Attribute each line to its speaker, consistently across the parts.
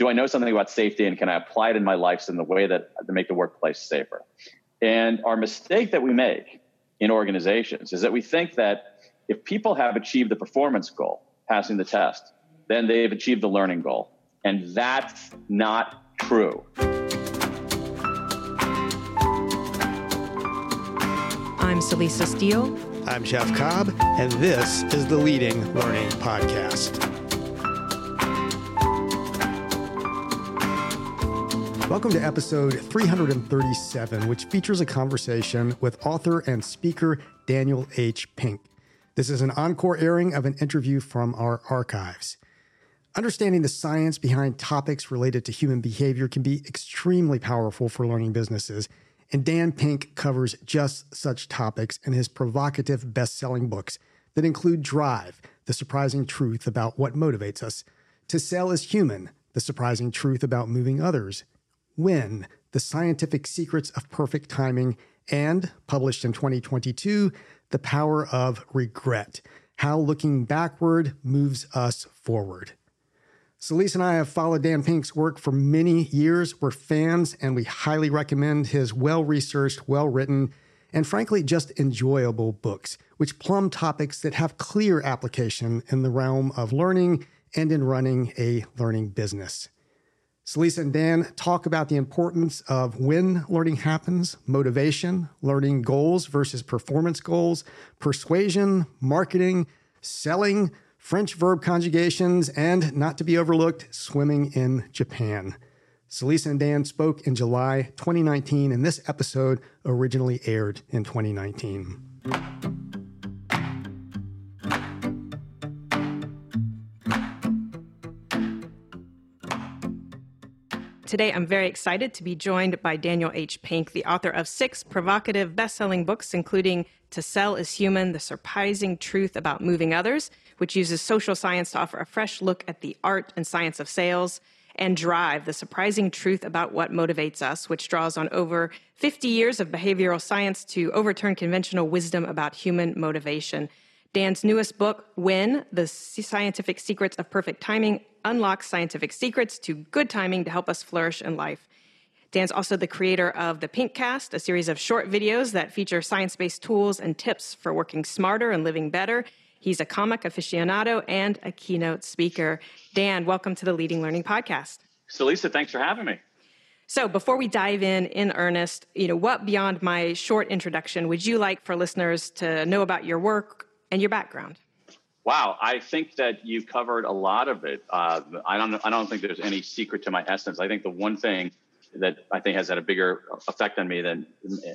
Speaker 1: do I know something about safety and can I apply it in my life in the way that to make the workplace safer? And our mistake that we make in organizations is that we think that if people have achieved the performance goal, passing the test, then they've achieved the learning goal. And that's not true.
Speaker 2: I'm Celisa Steele.
Speaker 3: I'm Jeff Cobb, and this is the Leading Learning Podcast. Welcome to episode 337, which features a conversation with author and speaker Daniel H. Pink. This is an encore airing of an interview from our archives. Understanding the science behind topics related to human behavior can be extremely powerful for learning businesses, and Dan Pink covers just such topics in his provocative best selling books that include Drive, The Surprising Truth About What Motivates Us, To Sell is Human, The Surprising Truth About Moving Others, When The Scientific Secrets of Perfect Timing, and published in 2022, The Power of Regret How Looking Backward Moves Us Forward. Celisa and I have followed Dan Pink's work for many years. We're fans, and we highly recommend his well researched, well written, and frankly, just enjoyable books, which plumb topics that have clear application in the realm of learning and in running a learning business. Celisa and Dan talk about the importance of when learning happens, motivation, learning goals versus performance goals, persuasion, marketing, selling, French verb conjugations, and not to be overlooked, swimming in Japan. Celisa and Dan spoke in July 2019, and this episode originally aired in 2019.
Speaker 2: Today, I'm very excited to be joined by Daniel H. Pink, the author of six provocative best selling books, including To Sell is Human The Surprising Truth About Moving Others, which uses social science to offer a fresh look at the art and science of sales, and Drive The Surprising Truth About What Motivates Us, which draws on over 50 years of behavioral science to overturn conventional wisdom about human motivation. Dan's newest book, When The Scientific Secrets of Perfect Timing, unlocks scientific secrets to good timing to help us flourish in life. Dan's also the creator of the Pinkcast, a series of short videos that feature science based tools and tips for working smarter and living better. He's a comic aficionado and a keynote speaker. Dan, welcome to the Leading Learning Podcast.
Speaker 1: Celisa, thanks for having me.
Speaker 2: So, before we dive in in earnest, you know, what beyond my short introduction would you like for listeners to know about your work and your background?
Speaker 1: Wow, I think that you've covered a lot of it. Uh, I don't. I don't think there's any secret to my essence. I think the one thing that I think has had a bigger effect on me than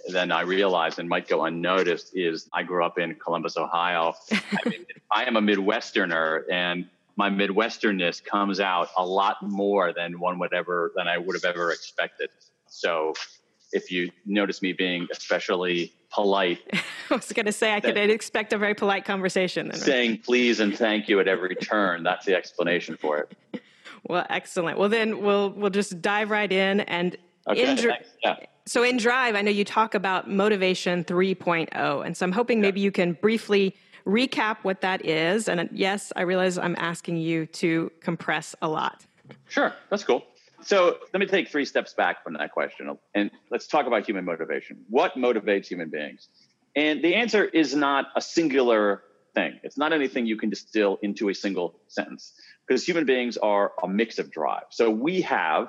Speaker 1: than I realized and might go unnoticed is I grew up in Columbus, Ohio. I, mean, I am a Midwesterner, and my Midwesternness comes out a lot more than one would ever than I would have ever expected. So if you notice me being especially polite.
Speaker 2: I was going to say I could expect a very polite conversation. Then,
Speaker 1: right? Saying please and thank you at every turn. That's the explanation for it.
Speaker 2: Well, excellent. Well, then we'll we'll just dive right in and
Speaker 1: okay, in dri- yeah.
Speaker 2: So in Drive, I know you talk about motivation 3.0, and so I'm hoping maybe you can briefly recap what that is. And uh, yes, I realize I'm asking you to compress a lot.
Speaker 1: Sure, that's cool. So let me take three steps back from that question and let's talk about human motivation. What motivates human beings? And the answer is not a singular thing. It's not anything you can distill into a single sentence because human beings are a mix of drive. So we have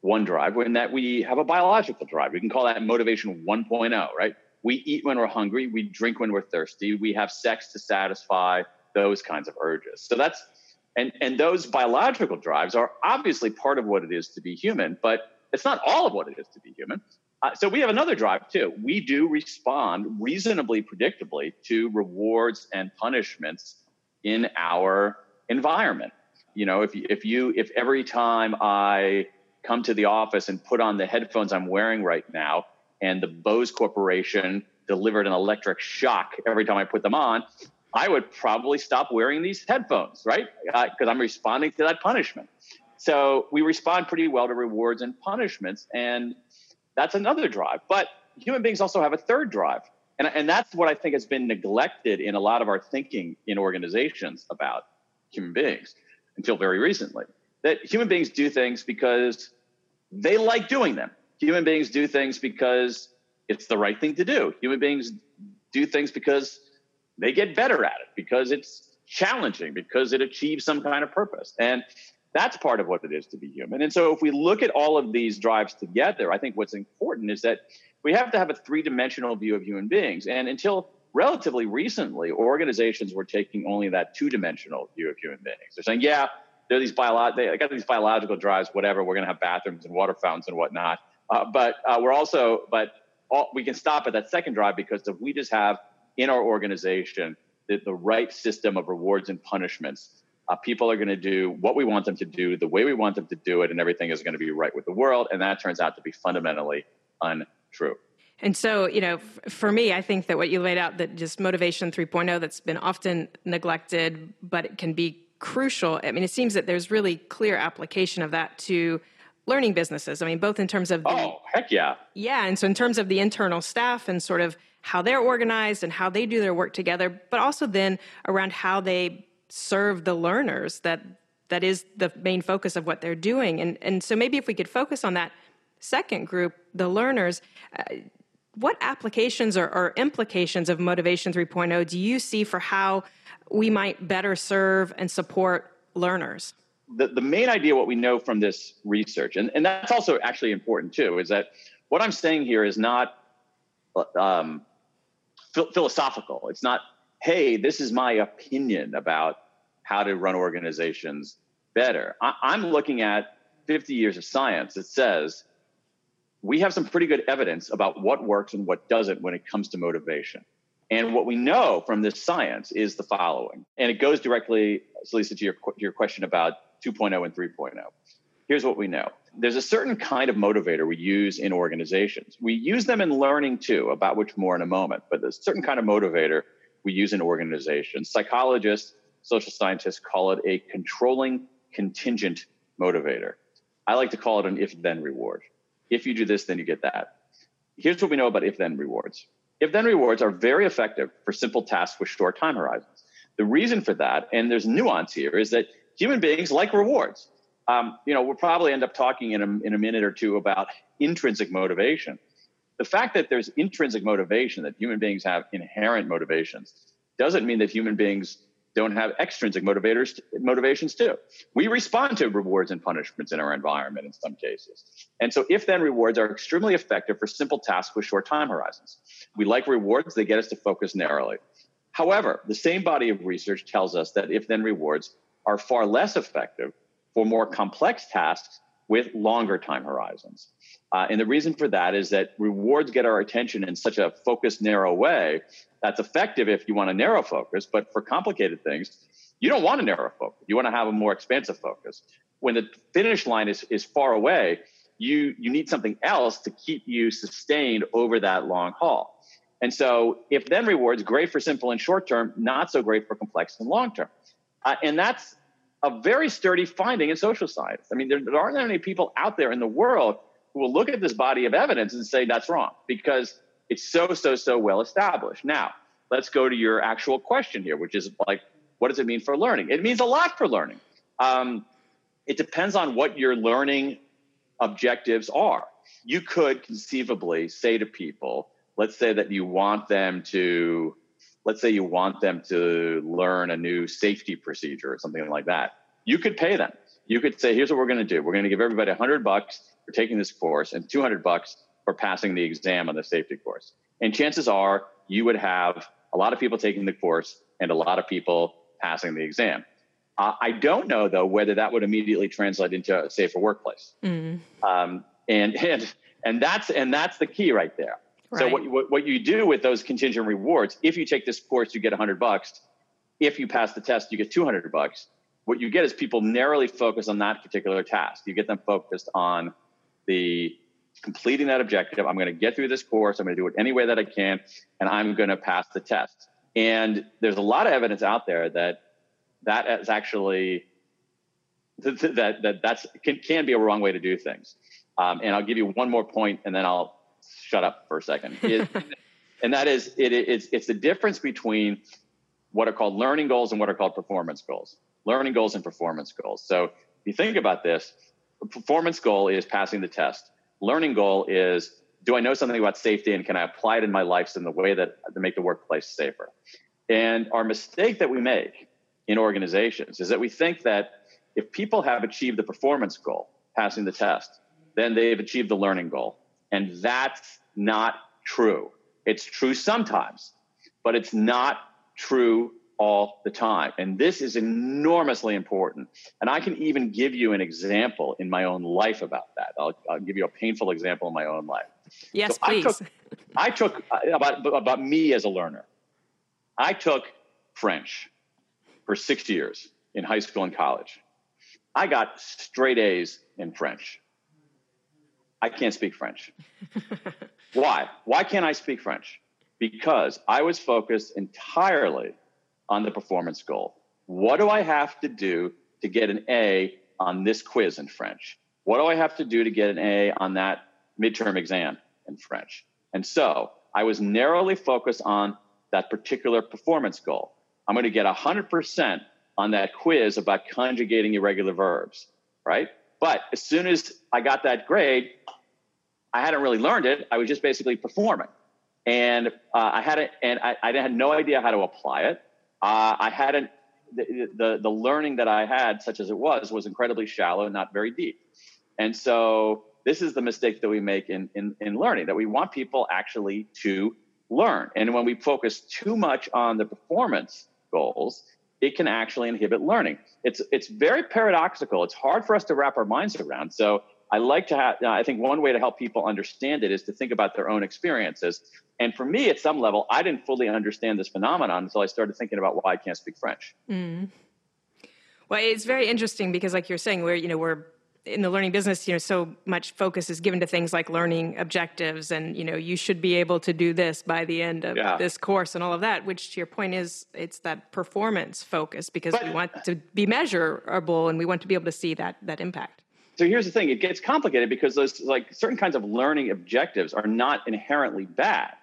Speaker 1: one drive in that we have a biological drive. We can call that motivation 1.0, right? We eat when we're hungry, we drink when we're thirsty, we have sex to satisfy those kinds of urges. So that's and and those biological drives are obviously part of what it is to be human, but it's not all of what it is to be human. Uh, so we have another drive too. We do respond reasonably predictably to rewards and punishments in our environment. You know, if if you if every time I come to the office and put on the headphones I'm wearing right now, and the Bose Corporation delivered an electric shock every time I put them on, I would probably stop wearing these headphones, right? Because uh, I'm responding to that punishment. So we respond pretty well to rewards and punishments, and that's another drive. But human beings also have a third drive. And, and that's what I think has been neglected in a lot of our thinking in organizations about human beings until very recently. That human beings do things because they like doing them. Human beings do things because it's the right thing to do. Human beings do things because they get better at it, because it's challenging, because it achieves some kind of purpose. And that's part of what it is to be human. And so if we look at all of these drives together, I think what's important is that we have to have a three dimensional view of human beings. And until relatively recently, organizations were taking only that two dimensional view of human beings. They're saying, yeah, there are these bio- they got these biological drives, whatever. We're going to have bathrooms and water fountains and whatnot. Uh, but uh, we're also, but all, we can stop at that second drive because if we just have in our organization the, the right system of rewards and punishments, uh, people are going to do what we want them to do, the way we want them to do it, and everything is going to be right with the world. And that turns out to be fundamentally untrue.
Speaker 2: And so, you know, f- for me, I think that what you laid out, that just motivation 3.0, that's been often neglected, but it can be crucial. I mean, it seems that there's really clear application of that to learning businesses. I mean, both in terms of the,
Speaker 1: oh heck yeah,
Speaker 2: yeah, and so in terms of the internal staff and sort of how they're organized and how they do their work together, but also then around how they serve the learners. That that is the main focus of what they're doing. And and so maybe if we could focus on that second group, the learners. Uh, what applications or, or implications of Motivation 3.0 do you see for how we might better serve and support learners?
Speaker 1: The, the main idea, what we know from this research, and, and that's also actually important too, is that what I'm saying here is not um, philosophical. It's not, hey, this is my opinion about how to run organizations better. I, I'm looking at 50 years of science that says we have some pretty good evidence about what works and what doesn't when it comes to motivation. And what we know from this science is the following, and it goes directly, Lisa, to your, to your question about 2.0 and 3.0. Here's what we know there's a certain kind of motivator we use in organizations. We use them in learning too, about which more in a moment, but there's a certain kind of motivator we use in organizations. Psychologists, social scientists call it a controlling contingent motivator. I like to call it an if then reward. If you do this, then you get that. Here's what we know about if then rewards if then rewards are very effective for simple tasks with short time horizons. The reason for that, and there's nuance here, is that human beings like rewards. Um, you know, we'll probably end up talking in a, in a minute or two about intrinsic motivation. The fact that there's intrinsic motivation, that human beings have inherent motivations, doesn't mean that human beings don't have extrinsic motivators motivations too. We respond to rewards and punishments in our environment in some cases. And so if then rewards are extremely effective for simple tasks with short time horizons. We like rewards, they get us to focus narrowly. However, the same body of research tells us that if then rewards are far less effective for more complex tasks with longer time horizons. Uh, and the reason for that is that rewards get our attention in such a focused, narrow way that's effective if you want a narrow focus, but for complicated things, you don't want a narrow focus. You want to have a more expansive focus. When the finish line is, is far away, you, you need something else to keep you sustained over that long haul. And so, if then rewards, great for simple and short term, not so great for complex and long term. Uh, and that's a very sturdy finding in social science. I mean, there, there aren't any people out there in the world who will look at this body of evidence and say that's wrong because it's so, so, so well established. Now, let's go to your actual question here, which is like, what does it mean for learning? It means a lot for learning. Um, it depends on what your learning objectives are. You could conceivably say to people, let's say that you want them to, let's say you want them to learn a new safety procedure or something like that. You could pay them. You could say, here's what we're going to do. We're going to give everybody 100 bucks for taking this course and 200 bucks for passing the exam on the safety course. And chances are you would have a lot of people taking the course and a lot of people passing the exam. Uh, I don't know though whether that would immediately translate into a safer workplace. Mm. Um, and and and that's and that's the key right there. Right. So what, what what you do with those contingent rewards, if you take this course, you get 100 bucks. If you pass the test, you get 200 bucks. What you get is people narrowly focus on that particular task. You get them focused on the completing that objective. I'm going to get through this course. I'm going to do it any way that I can, and I'm going to pass the test. And there's a lot of evidence out there that that is actually that that that's can, can be a wrong way to do things. Um, and I'll give you one more point, and then I'll shut up for a second. It, and that is it, it's it's the difference between what are called learning goals and what are called performance goals. Learning goals and performance goals. So if you think about this, performance goal is passing the test. Learning goal is do I know something about safety and can I apply it in my life in the way that to make the workplace safer? And our mistake that we make in organizations is that we think that if people have achieved the performance goal, passing the test, then they've achieved the learning goal. And that's not true. It's true sometimes, but it's not true all the time. And this is enormously important. And I can even give you an example in my own life about that. I'll, I'll give you a painful example in my own life.
Speaker 2: Yes, so please.
Speaker 1: I took, I took uh, about, about me as a learner. I took French for six years in high school and college. I got straight A's in French. I can't speak French. Why? Why can't I speak French? Because I was focused entirely on the performance goal. What do I have to do to get an A on this quiz in French? What do I have to do to get an A on that midterm exam in French? And so I was narrowly focused on that particular performance goal. I'm going to get 100% on that quiz about conjugating irregular verbs, right? But as soon as I got that grade, I hadn't really learned it. I was just basically performing. And uh, I hadn't, and I, I had no idea how to apply it. Uh, I hadn't, the, the, the learning that I had, such as it was, was incredibly shallow and not very deep. And so this is the mistake that we make in, in, in learning, that we want people actually to learn. And when we focus too much on the performance goals, it can actually inhibit learning. It's it's very paradoxical. It's hard for us to wrap our minds around. So I like to have. I think one way to help people understand it is to think about their own experiences. And for me, at some level, I didn't fully understand this phenomenon until I started thinking about why I can't speak French. Mm.
Speaker 2: Well, it's very interesting because, like you're saying, we're you know we're in the learning business, you know, so much focus is given to things like learning objectives and, you know, you should be able to do this by the end of yeah. this course and all of that, which to your point is it's that performance focus because but, we want to be measurable and we want to be able to see that that impact.
Speaker 1: So here's the thing, it gets complicated because those like certain kinds of learning objectives are not inherently bad.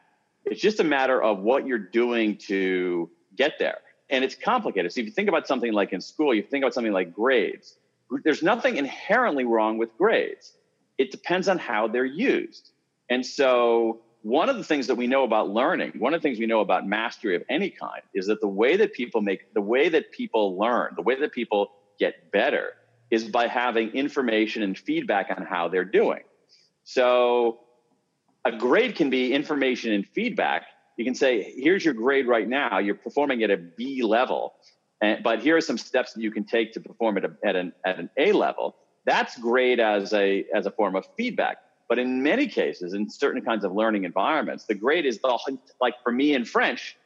Speaker 1: It's just a matter of what you're doing to get there. And it's complicated. So if you think about something like in school, you think about something like grades there's nothing inherently wrong with grades. It depends on how they're used. And so, one of the things that we know about learning, one of the things we know about mastery of any kind, is that the way that people make, the way that people learn, the way that people get better is by having information and feedback on how they're doing. So, a grade can be information and feedback. You can say, here's your grade right now. You're performing at a B level. And, but here are some steps that you can take to perform at, a, at, an, at an A level. That's great as a, as a form of feedback. But in many cases, in certain kinds of learning environments, the grade is the, like for me in French,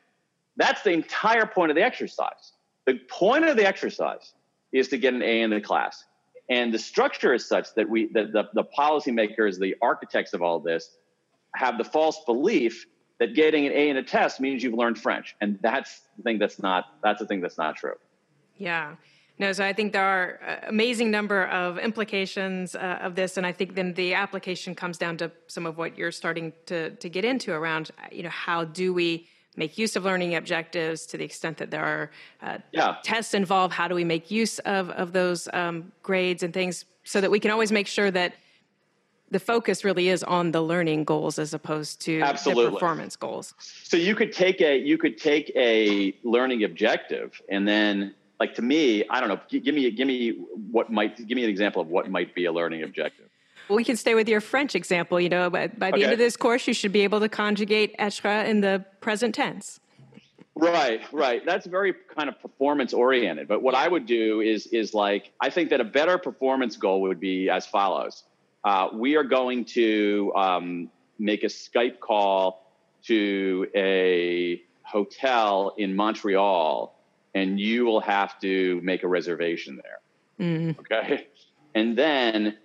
Speaker 1: that's the entire point of the exercise. The point of the exercise is to get an A in the class. And the structure is such that we, that the, the policymakers, the architects of all this, have the false belief that getting an A in a test means you've learned French, and that's the thing that's not that's the thing that's not true.
Speaker 2: Yeah. No, so I think there are amazing number of implications uh, of this, and I think then the application comes down to some of what you're starting to to get into around, you know, how do we make use of learning objectives to the extent that there are uh, yeah. tests involved? How do we make use of of those um, grades and things so that we can always make sure that the focus really is on the learning goals as opposed to Absolutely. the performance goals.
Speaker 1: So you could take a you could take a learning objective and then like to me, I don't know, give me give me what might give me an example of what might be a learning objective.
Speaker 2: We can stay with your French example. You know, by, by the okay. end of this course, you should be able to conjugate être in the present tense.
Speaker 1: Right, right. That's very kind of performance oriented. But what I would do is is like I think that a better performance goal would be as follows. Uh, we are going to um, make a Skype call to a hotel in Montreal, and you will have to make a reservation there. Mm. Okay, and then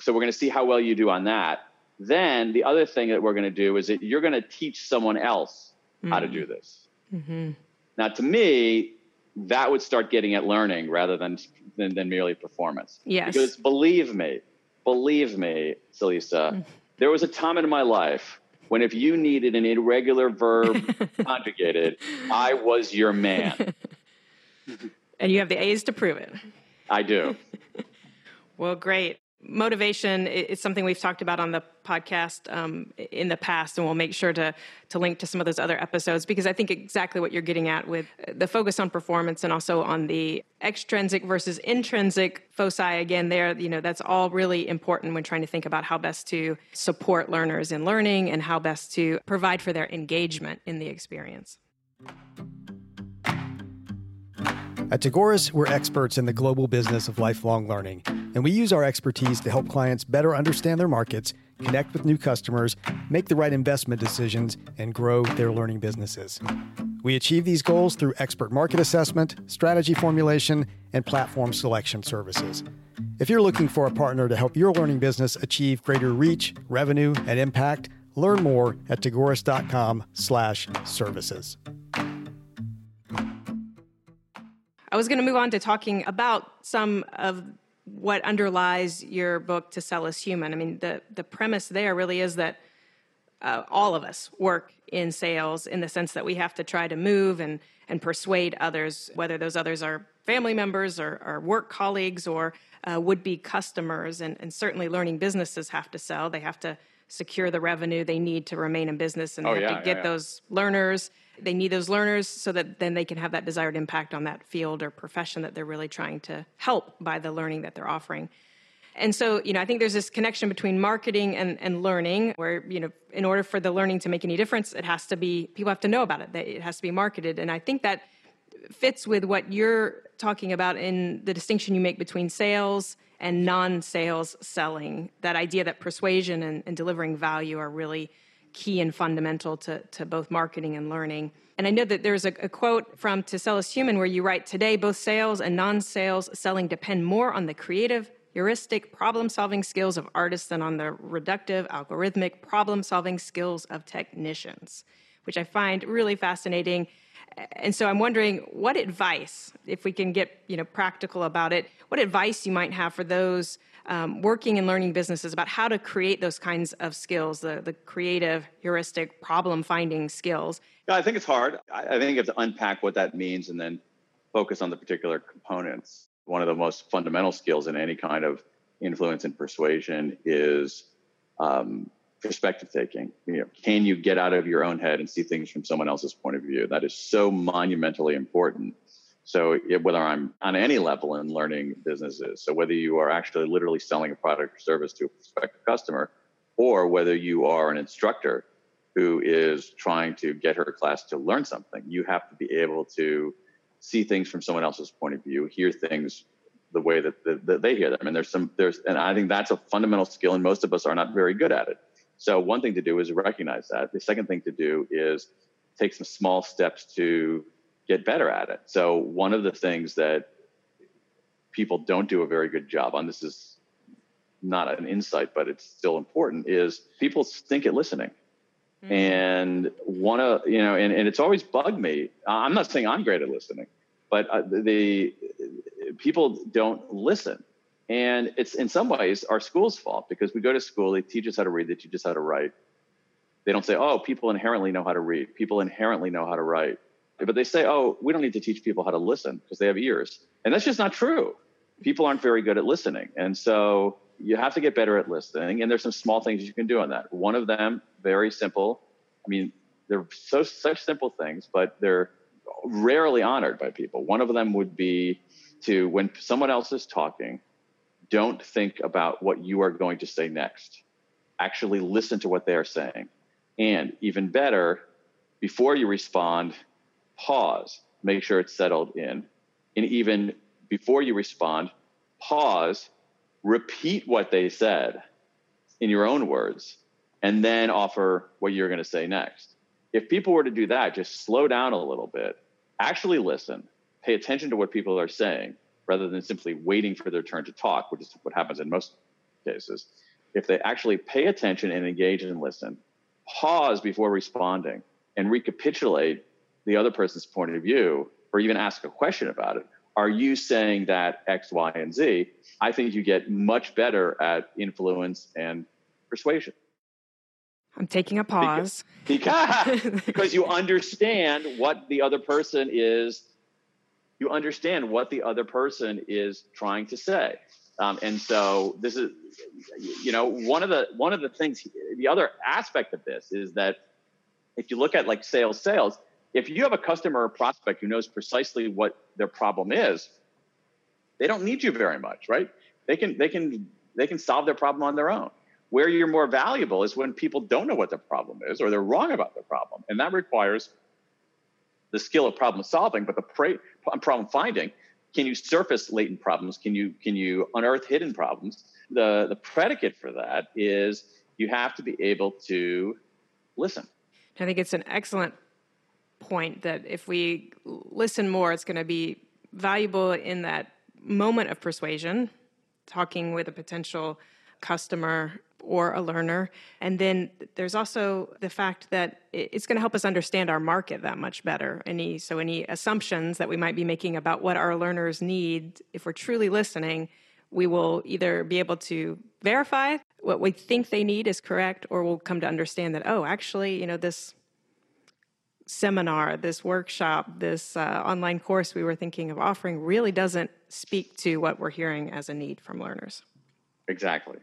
Speaker 1: so we're going to see how well you do on that. Then the other thing that we're going to do is that you're going to teach someone else mm. how to do this Mm-hmm. Now, to me, that would start getting at learning rather than, than, than merely performance.
Speaker 2: Yes.
Speaker 1: Because believe me, believe me, Celisa, mm. there was a time in my life when if you needed an irregular verb conjugated, I was your man.
Speaker 2: and you have the A's to prove it.
Speaker 1: I do.
Speaker 2: well, great motivation is something we've talked about on the podcast um, in the past, and we'll make sure to to link to some of those other episodes because I think exactly what you're getting at with the focus on performance and also on the extrinsic versus intrinsic foci. Again, there, you know, that's all really important when trying to think about how best to support learners in learning and how best to provide for their engagement in the experience.
Speaker 3: At Tagoras, we're experts in the global business of lifelong learning, and we use our expertise to help clients better understand their markets, connect with new customers, make the right investment decisions, and grow their learning businesses. We achieve these goals through expert market assessment, strategy formulation, and platform selection services. If you're looking for a partner to help your learning business achieve greater reach, revenue, and impact, learn more at tagoras.com/services.
Speaker 2: I was going to move on to talking about some of what underlies your book to sell is human. I mean, the the premise there really is that uh, all of us work in sales in the sense that we have to try to move and and persuade others, whether those others are family members or, or work colleagues or uh, would be customers. And, and certainly, learning businesses have to sell. They have to secure the revenue they need to remain in business, and they oh, have yeah, to get yeah, yeah. those learners they need those learners so that then they can have that desired impact on that field or profession that they're really trying to help by the learning that they're offering. And so, you know, I think there's this connection between marketing and, and learning where, you know, in order for the learning to make any difference, it has to be, people have to know about it, that it has to be marketed. And I think that fits with what you're talking about in the distinction you make between sales and non sales selling. That idea that persuasion and, and delivering value are really key and fundamental to, to both marketing and learning. And I know that there's a, a quote from To Sell is Human where you write Today, both sales and non sales selling depend more on the creative, heuristic problem solving skills of artists than on the reductive, algorithmic problem solving skills of technicians, which I find really fascinating. And so I'm wondering what advice, if we can get you know practical about it, what advice you might have for those um, working and learning businesses about how to create those kinds of skills, the, the creative, heuristic, problem finding skills?
Speaker 1: Yeah, I think it's hard. I, I think you have to unpack what that means and then focus on the particular components. One of the most fundamental skills in any kind of influence and persuasion is um, perspective taking. You know, can you get out of your own head and see things from someone else's point of view? That is so monumentally important so it, whether I'm on any level in learning businesses, so whether you are actually literally selling a product or service to a prospective customer, or whether you are an instructor who is trying to get her class to learn something, you have to be able to see things from someone else's point of view, hear things the way that, that, that they hear them. And there's some there's and I think that's a fundamental skill, and most of us are not very good at it. So one thing to do is recognize that. The second thing to do is take some small steps to get better at it. So one of the things that people don't do a very good job on this is not an insight, but it's still important is people stink at listening. Mm-hmm. And one of, you know, and, and it's always bugged me. I'm not saying I'm great at listening, but uh, the, the people don't listen. And it's in some ways our school's fault because we go to school, they teach us how to read, they teach us how to write. They don't say, oh, people inherently know how to read. People inherently know how to write but they say, oh, we don't need to teach people how to listen because they have ears. And that's just not true. People aren't very good at listening. And so you have to get better at listening. And there's some small things you can do on that. One of them, very simple. I mean, they're so such simple things, but they're rarely honored by people. One of them would be to when someone else is talking, don't think about what you are going to say next. Actually listen to what they are saying. And even better, before you respond, pause, make sure it's settled in. And even before you respond, pause, repeat what they said in your own words, and then offer what you're going to say next. If people were to do that, just slow down a little bit, actually listen, pay attention to what people are saying rather than simply waiting for their turn to talk, which is what happens in most cases. If they actually pay attention and engage and listen, pause before responding and recapitulate the other person's point of view or even ask a question about it. Are you saying that X, Y, and Z? I think you get much better at influence and persuasion.
Speaker 2: I'm taking a pause.
Speaker 1: Because, because, because you understand what the other person is, you understand what the other person is trying to say. Um, and so this is, you know, one of the one of the things. The other aspect of this is that if you look at like sales, sales, if you have a customer or prospect who knows precisely what their problem is, they don't need you very much, right? They can they can they can solve their problem on their own. Where you're more valuable is when people don't know what their problem is or they're wrong about their problem, and that requires the skill of problem solving, but the pra- um, problem finding. Can you surface latent problems? Can you can you unearth hidden problems? The the predicate for that is you have to be able to listen.
Speaker 2: I think it's an excellent point that if we listen more, it's going to be valuable in that moment of persuasion, talking with a potential customer or a learner. And then there's also the fact that it's going to help us understand our market that much better. Any so any assumptions that we might be making about what our learners need, if we're truly listening, we will either be able to verify what we think they need is correct, or we'll come to understand that oh, actually, you know this seminar, this workshop, this uh, online course we were thinking of offering really doesn't speak to what we're hearing as a need from learners.
Speaker 1: Exactly.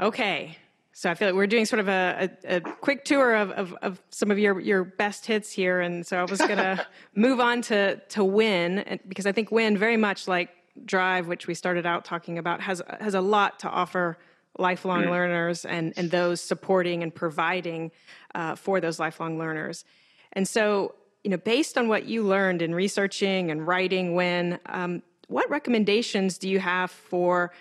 Speaker 2: Okay. So I feel like we're doing sort of a, a, a quick tour of, of, of, some of your, your best hits here. And so I was going to move on to, to When, because I think When, very much like Drive, which we started out talking about, has, has a lot to offer lifelong mm. learners and, and those supporting and providing uh, for those lifelong learners. And so, you know, based on what you learned in researching and writing When, um, what recommendations do you have for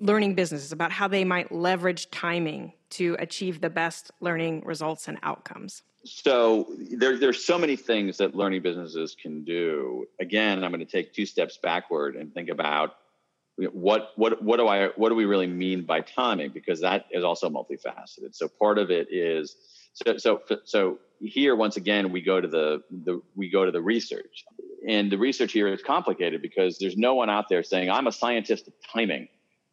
Speaker 2: learning businesses about how they might leverage timing to achieve the best learning results and outcomes?
Speaker 1: So there, there's so many things that learning businesses can do. Again, I'm going to take two steps backward and think about what what what do I what do we really mean by timing? Because that is also multifaceted. So part of it is so so so here once again we go to the the we go to the research, and the research here is complicated because there's no one out there saying I'm a scientist of timing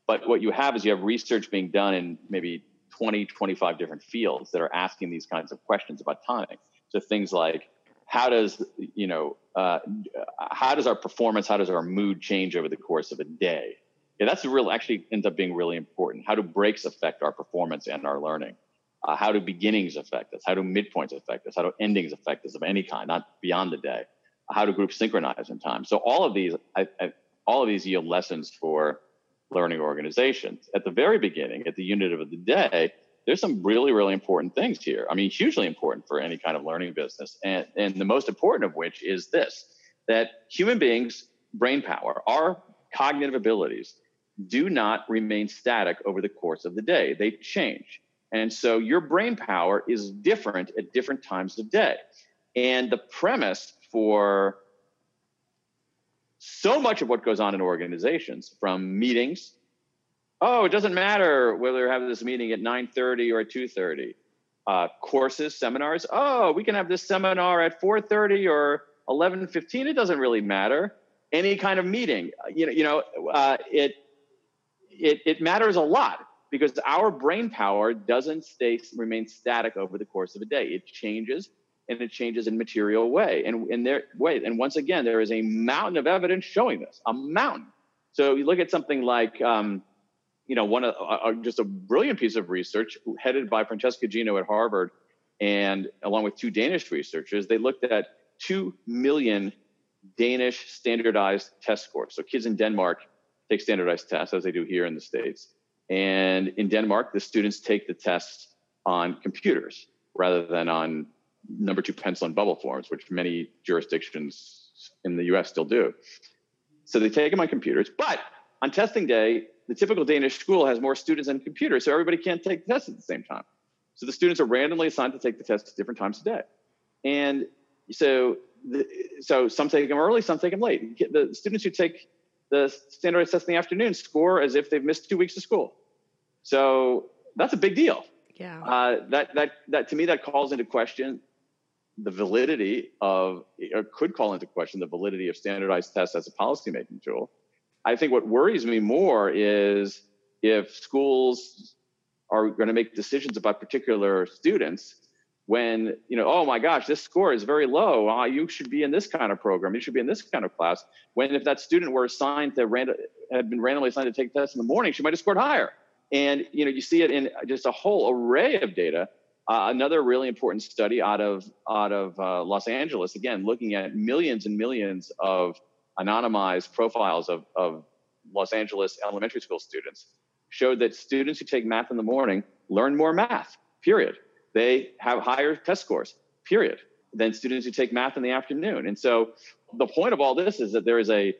Speaker 1: but what you have is you have research being done in maybe 20, 25 different fields that are asking these kinds of questions about timing. So things like how does you know uh, how does our performance, how does our mood change over the course of a day? Yeah, that's real. Actually, ends up being really important. How do breaks affect our performance and our learning? Uh, how do beginnings affect us? How do midpoints affect us? How do endings affect us of any kind, not beyond the day? How do groups synchronize in time? So all of these, I, I, all of these yield lessons for learning organizations. At the very beginning, at the unit of the day, there's some really, really important things here. I mean, hugely important for any kind of learning business. And, and the most important of which is this that human beings' brain power, our cognitive abilities, do not remain static over the course of the day, they change. And so your brain power is different at different times of day. And the premise for so much of what goes on in organizations from meetings oh it doesn't matter whether we have this meeting at 9.30 or at 2.30 uh, courses seminars oh we can have this seminar at 4.30 or 11.15 it doesn't really matter. Any kind of meeting you know you know uh, it, it it matters a lot because our brain power doesn't stay remain static over the course of a day. It changes and it changes in material way. And in their way, and once again, there is a mountain of evidence showing this. A mountain. So you look at something like, um, you know, one of uh, just a brilliant piece of research headed by Francesca Gino at Harvard, and along with two Danish researchers, they looked at two million Danish standardized test scores. So kids in Denmark take standardized tests as they do here in the states, and in Denmark, the students take the tests on computers rather than on number two pencil and bubble forms, which many jurisdictions in the US still do. So they take them on computers, but on testing day, the typical Danish school has more students than computers, so everybody can't take the test at the same time. So the students are randomly assigned to take the test at different times a day. And so, the, so some take them early, some take them late. The students who take the standardized test in the afternoon score as if they've missed two weeks of school. So that's a big deal.
Speaker 2: Yeah.
Speaker 1: Uh, that that that to me that calls into question the validity of or could call into question the validity of standardized tests as a policymaking tool. I think what worries me more is if schools are going to make decisions about particular students when you know oh my gosh this score is very low. Uh, you should be in this kind of program. You should be in this kind of class. When if that student were assigned to random had been randomly assigned to take tests in the morning she might have scored higher. And you know you see it in just a whole array of data uh, another really important study out of out of uh, los angeles again looking at millions and millions of anonymized profiles of, of los angeles elementary school students showed that students who take math in the morning learn more math, period. They have higher test scores, period, than students who take math in the afternoon. And so the point of all this is that there is a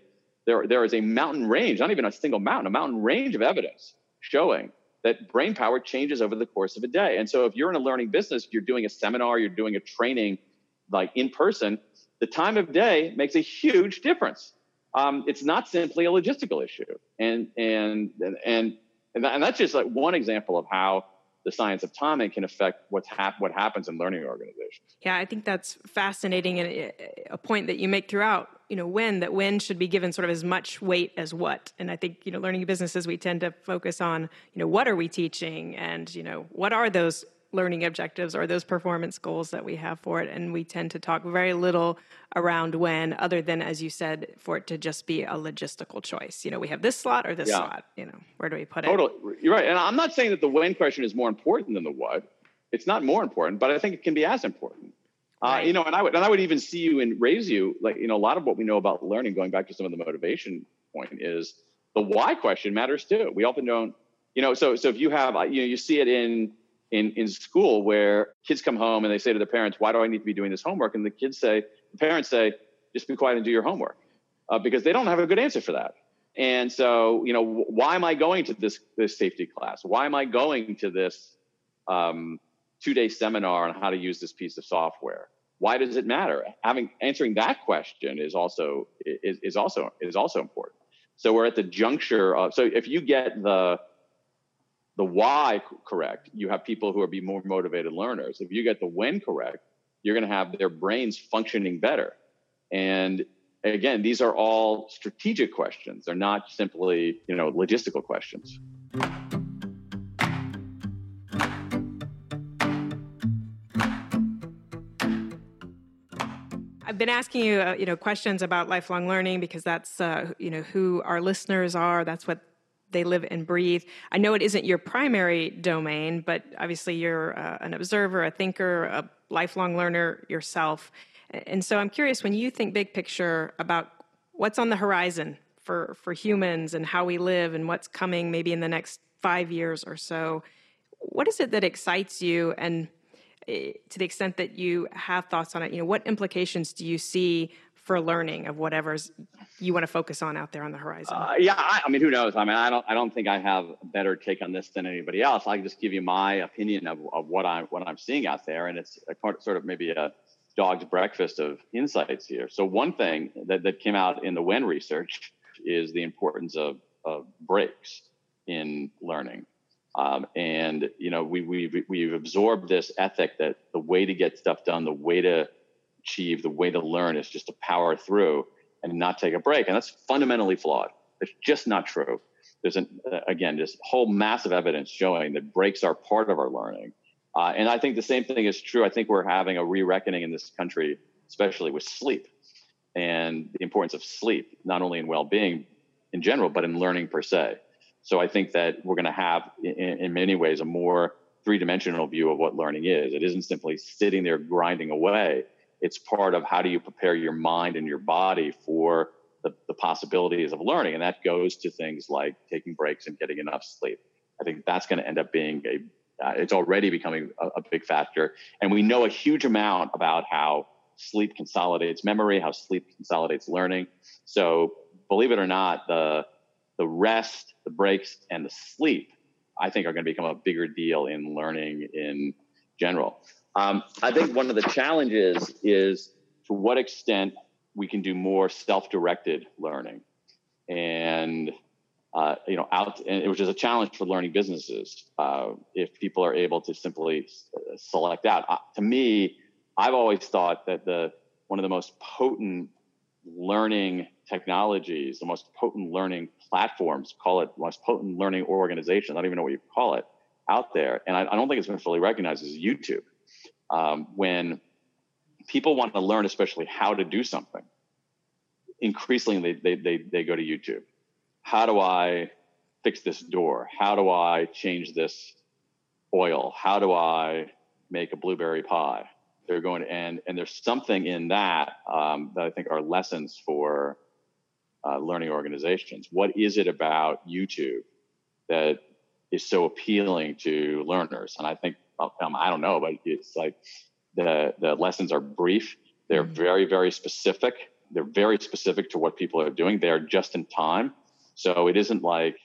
Speaker 1: there, there is a mountain range, not even a single mountain, a mountain range of evidence showing that brain power changes over the course of a day. And so if you're in a learning business, you're doing a seminar, you're doing a training like in person, the time of day makes a huge difference. Um, it's not simply a logistical issue. And, and, and and, and that's just like one example of how the science of timing can affect what's hap- what happens in learning organizations.
Speaker 2: Yeah, I think that's fascinating and uh, a point that you make throughout. You know, when that when should be given sort of as much weight as what. And I think you know, learning businesses we tend to focus on you know what are we teaching and you know what are those learning objectives or those performance goals that we have for it. And we tend to talk very little around when, other than, as you said, for it to just be a logistical choice. You know, we have this slot or this yeah. slot. You know, where do we put
Speaker 1: it? Totally. You're right. And I'm not saying that the when question is more important than the what. It's not more important, but I think it can be as important. Uh, right. Uh, you know, and I would and I would even see you and raise you like you know a lot of what we know about learning, going back to some of the motivation point, is the why question matters too. We often don't, you know. So so if you have you know you see it in in, in school where kids come home and they say to their parents, why do I need to be doing this homework? And the kids say, the parents say, just be quiet and do your homework uh, because they don't have a good answer for that. And so, you know, why am I going to this, this safety class? Why am I going to this um, two day seminar on how to use this piece of software? Why does it matter? Having answering that question is also is, is also is also important. So we're at the juncture of so if you get the the why correct, you have people who are be more motivated learners. If you get the when correct, you're going to have their brains functioning better. And again, these are all strategic questions. They're not simply, you know, logistical questions.
Speaker 2: I've been asking you, uh, you know, questions about lifelong learning because that's, uh, you know, who our listeners are. That's what they live and breathe. I know it isn't your primary domain, but obviously you're uh, an observer, a thinker, a lifelong learner yourself. And so I'm curious when you think big picture about what's on the horizon for, for humans and how we live and what's coming maybe in the next five years or so, what is it that excites you? And eh, to the extent that you have thoughts on it, you know, what implications do you see for learning of whatever's you want to focus on out there on the horizon?
Speaker 1: Uh, yeah, I, I, mean, who knows? I mean, I don't, I don't think I have a better take on this than anybody else. I can just give you my opinion of, of what I'm, what I'm seeing out there, and it's a sort of maybe a dog's breakfast of insights here. So one thing that, that came out in the When research is the importance of, of breaks in learning. Um, and you know, we, we we've absorbed this ethic that the way to get stuff done, the way to achieve, the way to learn is just to power through and not take a break. And that's fundamentally flawed. It's just not true. There's an, uh, again, this whole massive evidence showing that breaks are part of our learning. Uh, and I think the same thing is true. I think we're having a re reckoning in this country, especially with sleep and the importance of sleep, not only in well being in general, but in learning per se. So I think that we're going to have, in, in many ways, a more three dimensional view of what learning is. It isn't simply sitting there grinding away it's part of how do you prepare your mind and your body for the, the possibilities of learning. And that goes to things like taking breaks and getting enough sleep. I think that's going to end up being a, uh, it's already becoming a, a, big factor. And we know a huge amount about how sleep consolidates memory, how sleep consolidates learning. So believe it or not, the the rest, the breaks, and the sleep, I think, are going to become a bigger deal in learning in general. Um, I think one of the challenges is to what extent we can do more self-directed learning, and uh, you know, out, and which is a challenge for learning businesses. Uh, if people are able to simply select out, uh, to me, I've always thought that the one of the most potent learning technologies, the most potent learning platforms, call it most potent learning organizations. I don't even know what you call it out there, and I, I don't think it's been fully recognized as YouTube. Um, when people want to learn, especially how to do something, increasingly they, they, they, they go to YouTube how do I fix this door? How do I change this oil? How do I make a blueberry pie? They're going to, and, and there's something in that um, that I think are lessons for uh, learning organizations. What is it about YouTube that is so appealing to learners? And I think, I don't know, but it's like the, the lessons are brief. They're mm-hmm. very, very specific. They're very specific to what people are doing. They're just in time so it isn't like,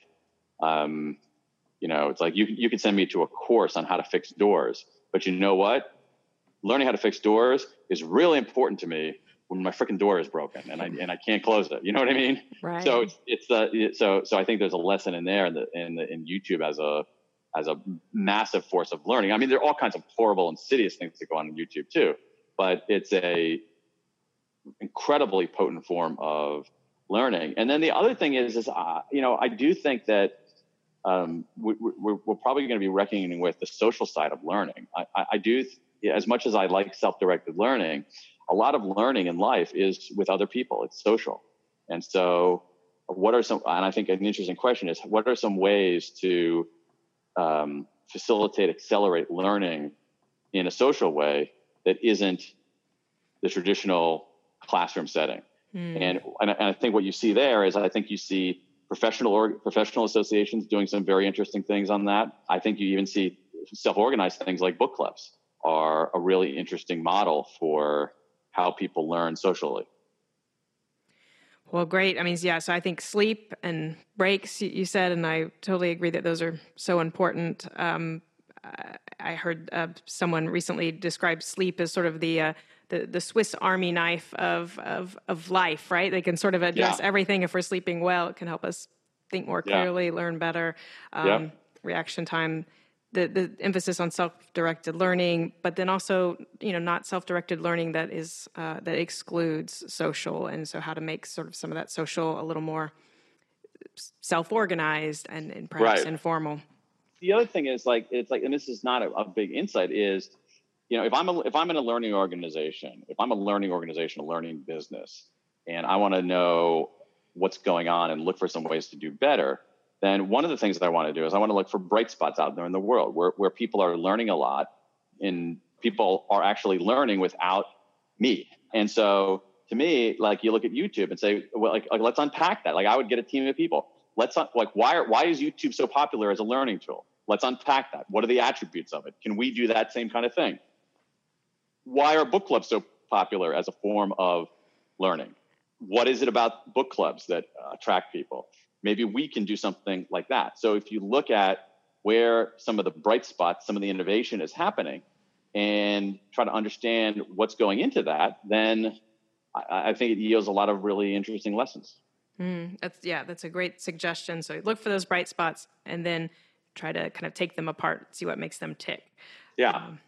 Speaker 1: um, you know, it's like you you can send me to a course on how to fix doors, but you know what? Learning how to fix doors is really important to me when my freaking door is broken and I and I can't close it. You know what I mean?
Speaker 2: Right.
Speaker 1: So it's it's the so so I think there's a lesson in there in the in the, in YouTube as a as a massive force of learning. I mean, there are all kinds of horrible, insidious things that go on in YouTube too, but it's a incredibly potent form of learning. And then the other thing is, is uh, you know, I do think that um, we, are we're probably going to be reckoning with the social side of learning. I, I, I do, as much as I like self-directed learning, a lot of learning in life is with other people. It's social, and so what are some? And I think an interesting question is, what are some ways to um, facilitate, accelerate learning in a social way that isn't the traditional classroom setting? Mm. And, and I think what you see there is I think you see professional or professional associations doing some very interesting things on that. I think you even see self-organized things like book clubs are a really interesting model for how people learn socially.
Speaker 2: Well, great. I mean, yeah, so I think sleep and breaks, you said, and I totally agree that those are so important. Um, I heard uh, someone recently describe sleep as sort of the uh, the, the Swiss Army knife of, of, of life, right? They can sort of address yeah. everything. If we're sleeping well, it can help us think more clearly, yeah. learn better, um, yeah. reaction time, the, the emphasis on self-directed learning, but then also, you know, not self-directed learning that is, uh, that excludes social. And so how to make sort of some of that social a little more self-organized and, and perhaps right. informal.
Speaker 1: The other thing is like, it's like, and this is not a, a big insight is, you know, if I'm a, if I'm in a learning organization, if I'm a learning organization, a learning business, and I want to know what's going on and look for some ways to do better, then one of the things that I want to do is I want to look for bright spots out there in the world where, where people are learning a lot and people are actually learning without me. And so to me, like you look at YouTube and say, well, like, like let's unpack that. Like I would get a team of people. Let's like why are, why is YouTube so popular as a learning tool? Let's unpack that. What are the attributes of it? Can we do that same kind of thing? why are book clubs so popular as a form of learning? What is it about book clubs that uh, attract people? Maybe we can do something like that. So if you look at where some of the bright spots, some of the innovation is happening, and try to understand what's going into that, then I, I think it yields a lot of really interesting lessons.
Speaker 2: Mm, that's yeah, that's a great suggestion. So look for those bright spots, and then try to kind of take them apart, see what makes them tick.
Speaker 1: Yeah. Um,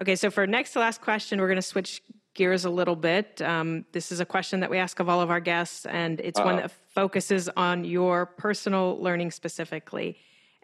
Speaker 2: Okay, so for next to last question, we're going to switch gears a little bit. Um, this is a question that we ask of all of our guests, and it's uh one that focuses on your personal learning specifically.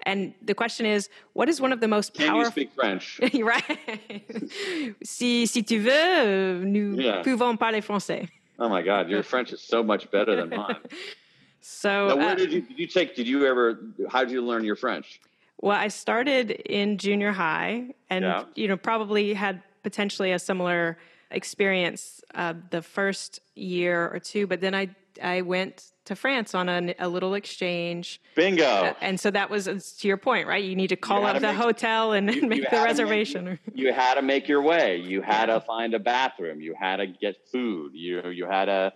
Speaker 2: And the question is, what is one of the most
Speaker 1: powerful? Can you speak French?
Speaker 2: right. si, si tu veux, nous yeah. pouvons parler français.
Speaker 1: Oh my God, your French is so much better than mine.
Speaker 2: so, now,
Speaker 1: where uh, did you did you take? Did you ever? How did you learn your French?
Speaker 2: Well, I started in junior high and, yeah. you know, probably had potentially a similar experience uh, the first year or two, but then I I went to France on a, a little exchange.
Speaker 1: Bingo!
Speaker 2: Uh, and so that was to your point, right? You need to call up the make, hotel and you, make you the reservation.
Speaker 1: Make, you, had to make your way. You had to find a bathroom. You had to get food. You you had to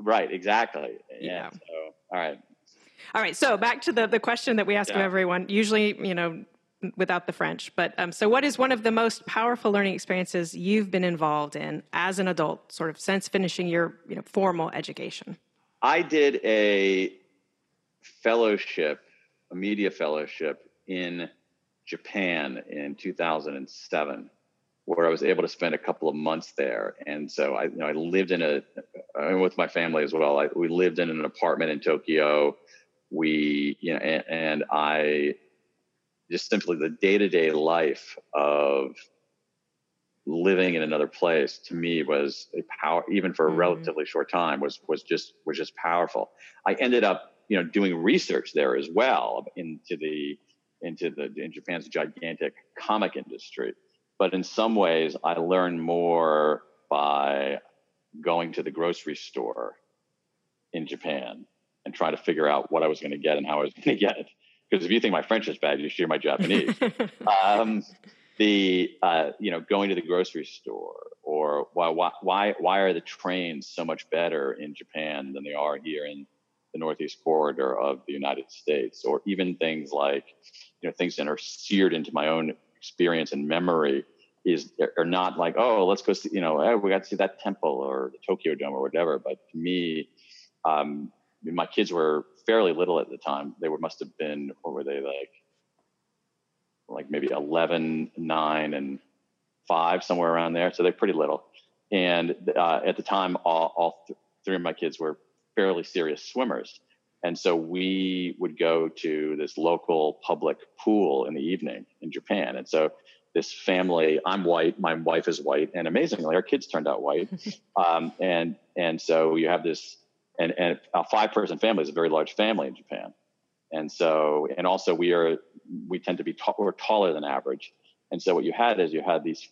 Speaker 1: right exactly. Yeah. So, all right.
Speaker 2: All right. So back to the the question that we ask yeah. of everyone. Usually, you know, without the French. But um, so, what is one of the most powerful learning experiences you've been involved in as an adult, sort of since finishing your you know formal education?
Speaker 1: I did a fellowship, a media fellowship in Japan in 2007, where I was able to spend a couple of months there. And so I, you know, I lived in a, uh, with my family as well. I, we lived in an apartment in Tokyo. We, you know, and, and I just simply the day to day life of living in another place to me was a power even for a mm-hmm. relatively short time was was just was just powerful. I ended up you know doing research there as well into the into the in japan's gigantic comic industry. But in some ways i learned more by going to the grocery store in japan and trying to figure out what i was going to get and how i was going to get it because if you think my french is bad you should hear my japanese. Um, the uh, you know going to the grocery store or why why why are the trains so much better in Japan than they are here in the northeast corridor of the United States? Or even things like you know things that are seared into my own experience and memory is are not like oh let's go see you know oh, we got to see that temple or the Tokyo Dome or whatever. But to me um, my kids were fairly little at the time they were must have been what were they like like maybe 11, 9, and 5, somewhere around there. So they're pretty little. And uh, at the time, all, all th- three of my kids were fairly serious swimmers. And so we would go to this local public pool in the evening in Japan. And so this family, I'm white, my wife is white, and amazingly, our kids turned out white. um, and and so you have this, and and a five person family is a very large family in Japan. And so, and also we are, we tend to be, t- we're taller than average. And so what you had is you had these,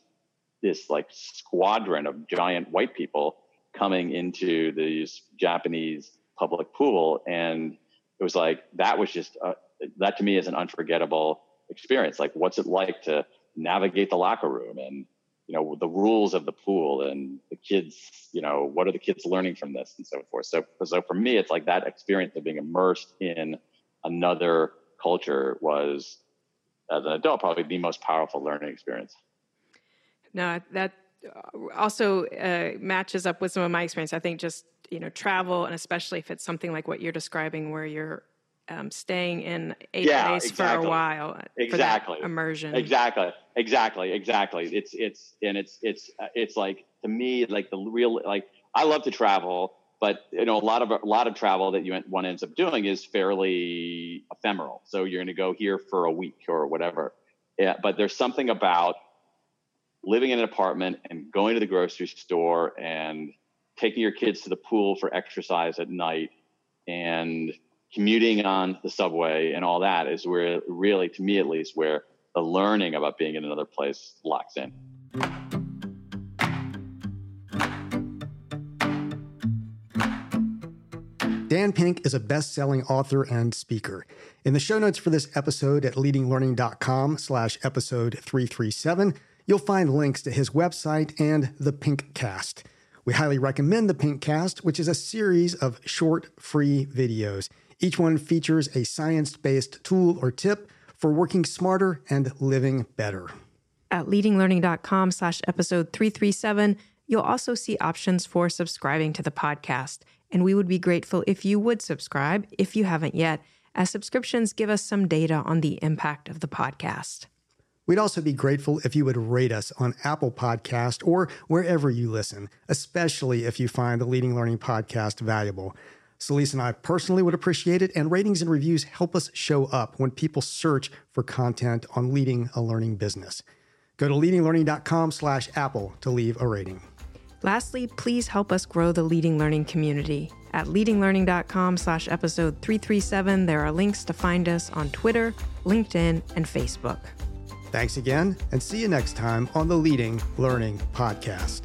Speaker 1: this like squadron of giant white people coming into these Japanese public pool. And it was like, that was just, uh, that to me is an unforgettable experience. Like, what's it like to navigate the locker room and, you know, the rules of the pool and the kids, you know, what are the kids learning from this and so forth. So, so for me, it's like that experience of being immersed in another culture was as an adult probably the most powerful learning experience
Speaker 2: no that also uh, matches up with some of my experience i think just you know travel and especially if it's something like what you're describing where you're um, staying in a yeah, place exactly. for a while
Speaker 1: exactly.
Speaker 2: immersion.
Speaker 1: Exactly. Exactly. Exactly. It's it's and it's it's uh, it's like to me like the real like i love to travel but you know a lot of a lot of travel that you one ends up doing is fairly ephemeral. So you're going to go here for a week or whatever. Yeah, but there's something about living in an apartment and going to the grocery store and taking your kids to the pool for exercise at night and commuting on the subway and all that is where really to me at least where the learning about being in another place locks in
Speaker 3: Dan Pink is a best-selling author and speaker. In the show notes for this episode at leadinglearning.com slash episode 337, you'll find links to his website and the Pink Cast. We highly recommend the Pink Cast, which is a series of short, free videos. Each one features a science-based tool or tip for working smarter and living better.
Speaker 2: At leadinglearning.com slash episode 337, you'll also see options for subscribing to the podcast – and we would be grateful if you would subscribe if you haven't yet, as subscriptions give us some data on the impact of the podcast.
Speaker 3: We'd also be grateful if you would rate us on Apple Podcast or wherever you listen, especially if you find the Leading Learning podcast valuable. Celisa and I personally would appreciate it, and ratings and reviews help us show up when people search for content on leading a learning business. Go to leadinglearning.com slash Apple to leave a rating.
Speaker 2: Lastly, please help us grow the Leading Learning community. At leadinglearning.com slash episode 337, there are links to find us on Twitter, LinkedIn, and Facebook.
Speaker 3: Thanks again, and see you next time on the Leading Learning Podcast.